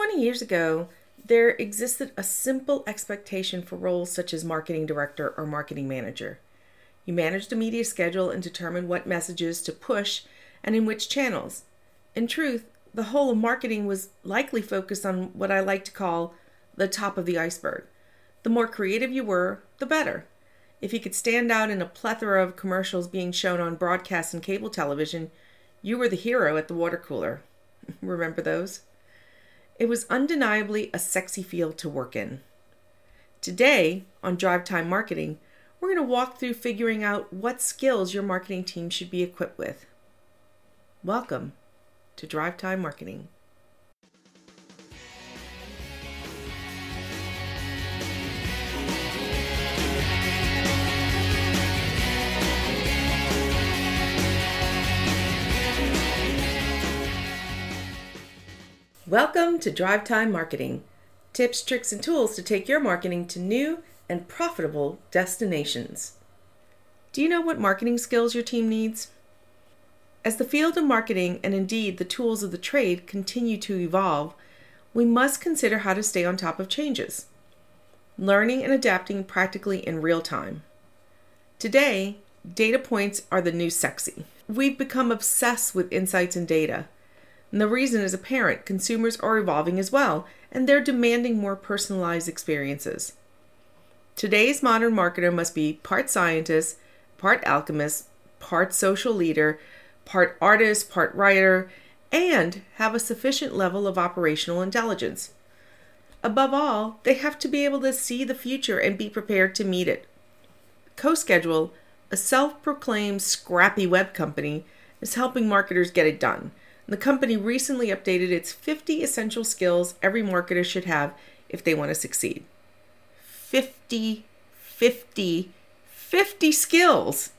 20 years ago, there existed a simple expectation for roles such as marketing director or marketing manager. You managed a media schedule and determined what messages to push and in which channels. In truth, the whole of marketing was likely focused on what I like to call the top of the iceberg. The more creative you were, the better. If you could stand out in a plethora of commercials being shown on broadcast and cable television, you were the hero at the water cooler. Remember those? It was undeniably a sexy field to work in. Today, on Drive Time Marketing, we're going to walk through figuring out what skills your marketing team should be equipped with. Welcome to Drive Time Marketing. Welcome to Drive Time Marketing tips, tricks, and tools to take your marketing to new and profitable destinations. Do you know what marketing skills your team needs? As the field of marketing and indeed the tools of the trade continue to evolve, we must consider how to stay on top of changes, learning and adapting practically in real time. Today, data points are the new sexy. We've become obsessed with insights and data and the reason is apparent consumers are evolving as well, and they're demanding more personalized experiences. Today's modern marketer must be part scientist, part alchemist, part social leader, part artist, part writer, and have a sufficient level of operational intelligence. Above all, they have to be able to see the future and be prepared to meet it. CoSchedule, a self proclaimed scrappy web company, is helping marketers get it done the company recently updated its 50 essential skills every marketer should have if they want to succeed. 50, 50, 50 skills.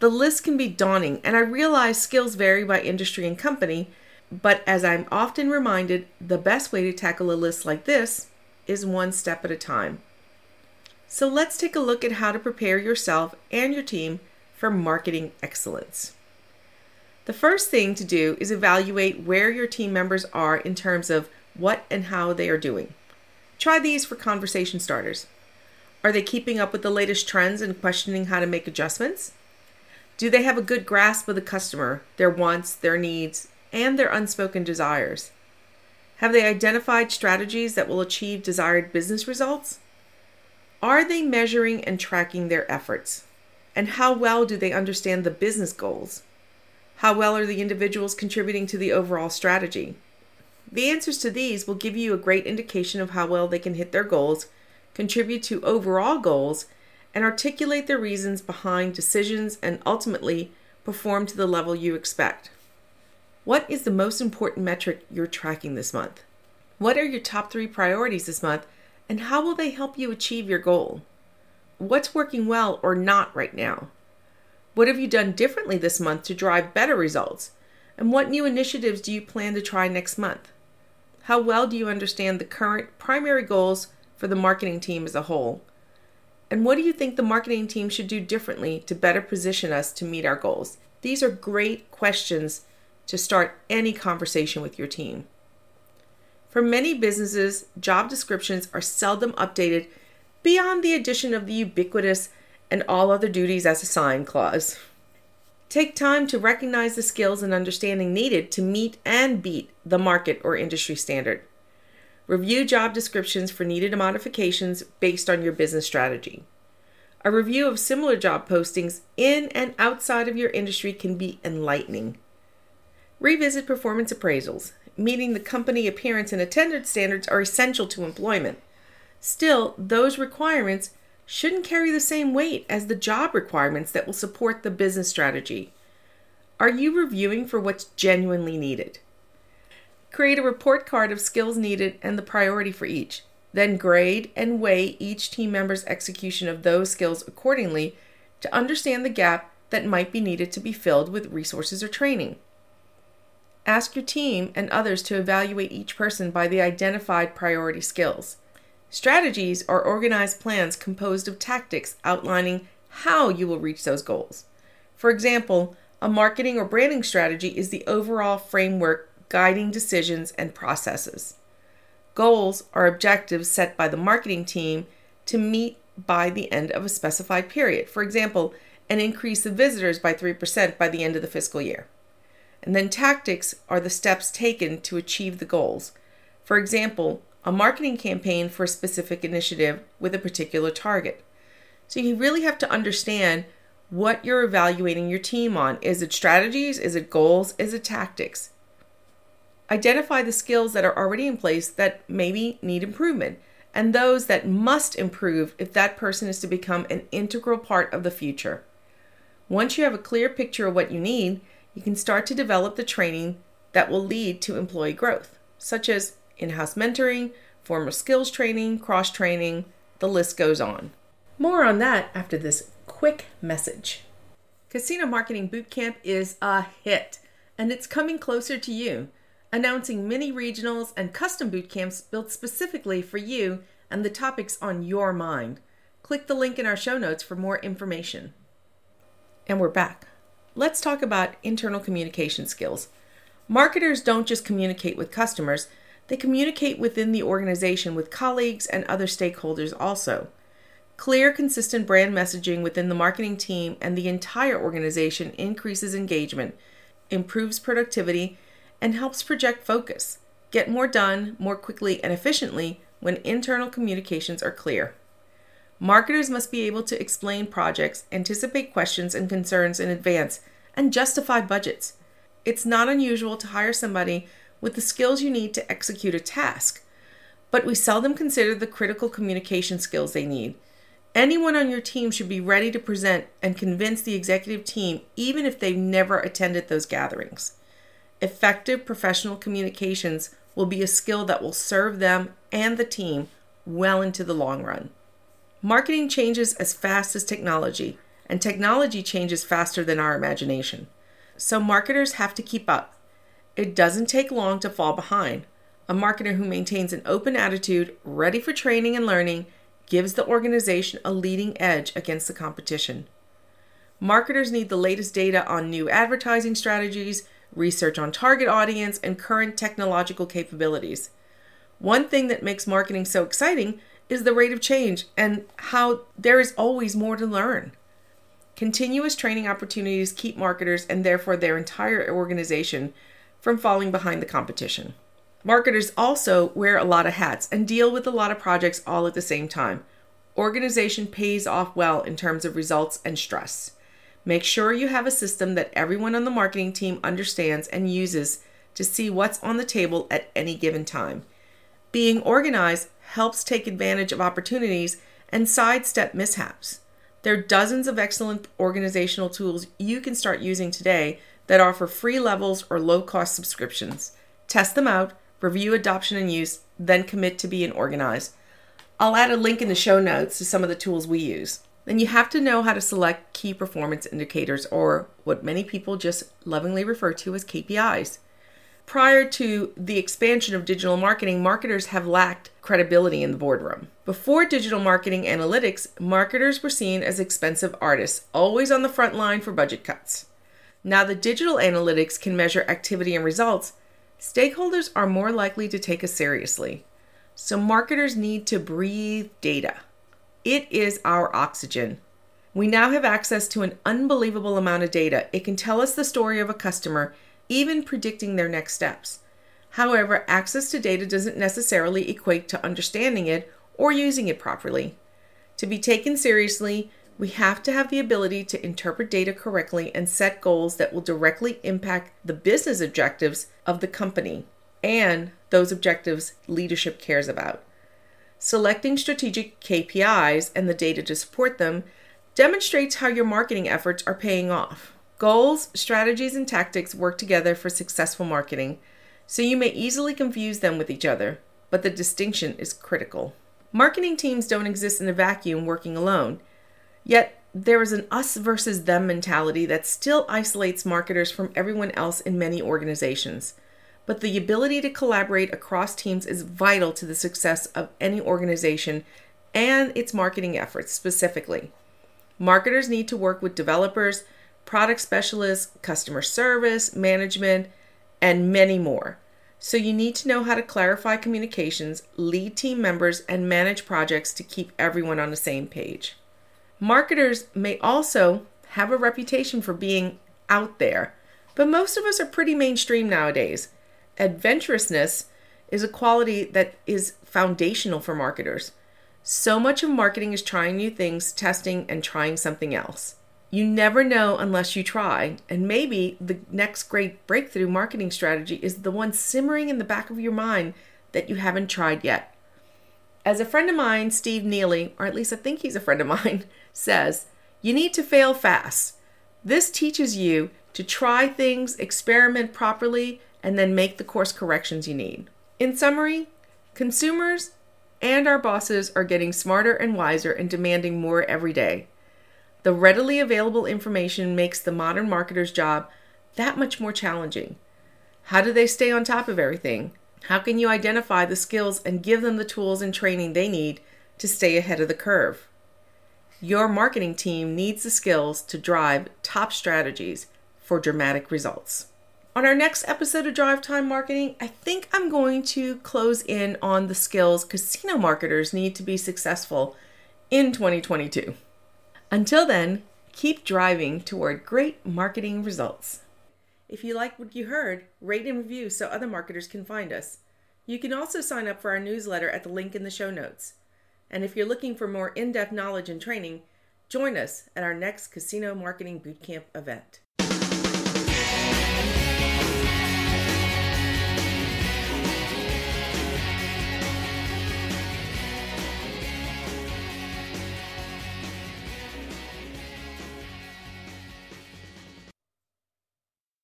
The list can be daunting, and I realize skills vary by industry and company, but as I'm often reminded, the best way to tackle a list like this is one step at a time. So let's take a look at how to prepare yourself and your team for marketing excellence. The first thing to do is evaluate where your team members are in terms of what and how they are doing. Try these for conversation starters. Are they keeping up with the latest trends and questioning how to make adjustments? Do they have a good grasp of the customer, their wants, their needs, and their unspoken desires? Have they identified strategies that will achieve desired business results? Are they measuring and tracking their efforts? And how well do they understand the business goals? How well are the individuals contributing to the overall strategy? The answers to these will give you a great indication of how well they can hit their goals, contribute to overall goals, and articulate the reasons behind decisions and ultimately perform to the level you expect. What is the most important metric you're tracking this month? What are your top three priorities this month, and how will they help you achieve your goal? What's working well or not right now? What have you done differently this month to drive better results? And what new initiatives do you plan to try next month? How well do you understand the current primary goals for the marketing team as a whole? And what do you think the marketing team should do differently to better position us to meet our goals? These are great questions to start any conversation with your team. For many businesses, job descriptions are seldom updated beyond the addition of the ubiquitous and all other duties as assigned clause. Take time to recognize the skills and understanding needed to meet and beat the market or industry standard. Review job descriptions for needed modifications based on your business strategy. A review of similar job postings in and outside of your industry can be enlightening. Revisit performance appraisals. Meeting the company appearance and attendance standards are essential to employment. Still, those requirements shouldn't carry the same weight as the job requirements that will support the business strategy. Are you reviewing for what's genuinely needed? Create a report card of skills needed and the priority for each. Then grade and weigh each team member's execution of those skills accordingly to understand the gap that might be needed to be filled with resources or training. Ask your team and others to evaluate each person by the identified priority skills. Strategies are organized plans composed of tactics outlining how you will reach those goals. For example, a marketing or branding strategy is the overall framework guiding decisions and processes. Goals are objectives set by the marketing team to meet by the end of a specified period. For example, an increase of visitors by 3% by the end of the fiscal year. And then tactics are the steps taken to achieve the goals. For example, a marketing campaign for a specific initiative with a particular target. So you really have to understand what you're evaluating your team on. Is it strategies? Is it goals? Is it tactics? Identify the skills that are already in place that maybe need improvement and those that must improve if that person is to become an integral part of the future. Once you have a clear picture of what you need, you can start to develop the training that will lead to employee growth, such as in house mentoring, formal skills training, cross training, the list goes on. More on that after this quick message. Casino Marketing Bootcamp is a hit, and it's coming closer to you, announcing mini regionals and custom bootcamps built specifically for you and the topics on your mind. Click the link in our show notes for more information. And we're back. Let's talk about internal communication skills. Marketers don't just communicate with customers, they communicate within the organization with colleagues and other stakeholders also. Clear, consistent brand messaging within the marketing team and the entire organization increases engagement, improves productivity, and helps project focus. Get more done more quickly and efficiently when internal communications are clear. Marketers must be able to explain projects, anticipate questions and concerns in advance, and justify budgets. It's not unusual to hire somebody with the skills you need to execute a task, but we seldom consider the critical communication skills they need. Anyone on your team should be ready to present and convince the executive team, even if they've never attended those gatherings. Effective professional communications will be a skill that will serve them and the team well into the long run. Marketing changes as fast as technology, and technology changes faster than our imagination. So marketers have to keep up. It doesn't take long to fall behind. A marketer who maintains an open attitude, ready for training and learning, gives the organization a leading edge against the competition. Marketers need the latest data on new advertising strategies, research on target audience, and current technological capabilities. One thing that makes marketing so exciting is the rate of change and how there is always more to learn. Continuous training opportunities keep marketers and therefore their entire organization from falling behind the competition. Marketers also wear a lot of hats and deal with a lot of projects all at the same time. Organization pays off well in terms of results and stress. Make sure you have a system that everyone on the marketing team understands and uses to see what's on the table at any given time. Being organized helps take advantage of opportunities and sidestep mishaps. There are dozens of excellent organizational tools you can start using today that offer free levels or low cost subscriptions. Test them out, review adoption and use, then commit to being organized. I'll add a link in the show notes to some of the tools we use. Then you have to know how to select key performance indicators, or what many people just lovingly refer to as KPIs. Prior to the expansion of digital marketing, marketers have lacked credibility in the boardroom. Before digital marketing analytics, marketers were seen as expensive artists, always on the front line for budget cuts. Now that digital analytics can measure activity and results, stakeholders are more likely to take us seriously. So marketers need to breathe data. It is our oxygen. We now have access to an unbelievable amount of data. It can tell us the story of a customer even predicting their next steps. However, access to data doesn't necessarily equate to understanding it or using it properly. To be taken seriously, we have to have the ability to interpret data correctly and set goals that will directly impact the business objectives of the company and those objectives leadership cares about. Selecting strategic KPIs and the data to support them demonstrates how your marketing efforts are paying off. Goals, strategies, and tactics work together for successful marketing, so you may easily confuse them with each other, but the distinction is critical. Marketing teams don't exist in a vacuum working alone, yet there is an us versus them mentality that still isolates marketers from everyone else in many organizations. But the ability to collaborate across teams is vital to the success of any organization and its marketing efforts specifically. Marketers need to work with developers, product specialists, customer service, management, and many more. So you need to know how to clarify communications, lead team members, and manage projects to keep everyone on the same page. Marketers may also have a reputation for being out there, but most of us are pretty mainstream nowadays. Adventurousness is a quality that is foundational for marketers. So much of marketing is trying new things, testing, and trying something else. You never know unless you try, and maybe the next great breakthrough marketing strategy is the one simmering in the back of your mind that you haven't tried yet. As a friend of mine, Steve Neely, or at least I think he's a friend of mine, says, you need to fail fast. This teaches you to try things, experiment properly, and then make the course corrections you need. In summary, consumers and our bosses are getting smarter and wiser and demanding more every day. The readily available information makes the modern marketer's job that much more challenging. How do they stay on top of everything? How can you identify the skills and give them the tools and training they need to stay ahead of the curve? Your marketing team needs the skills to drive top strategies for dramatic results. On our next episode of Drive Time Marketing, I think I'm going to close in on the skills casino marketers need to be successful in 2022. Until then, keep driving toward great marketing results. If you like what you heard, rate and review so other marketers can find us. You can also sign up for our newsletter at the link in the show notes. And if you're looking for more in depth knowledge and training, join us at our next Casino Marketing Bootcamp event.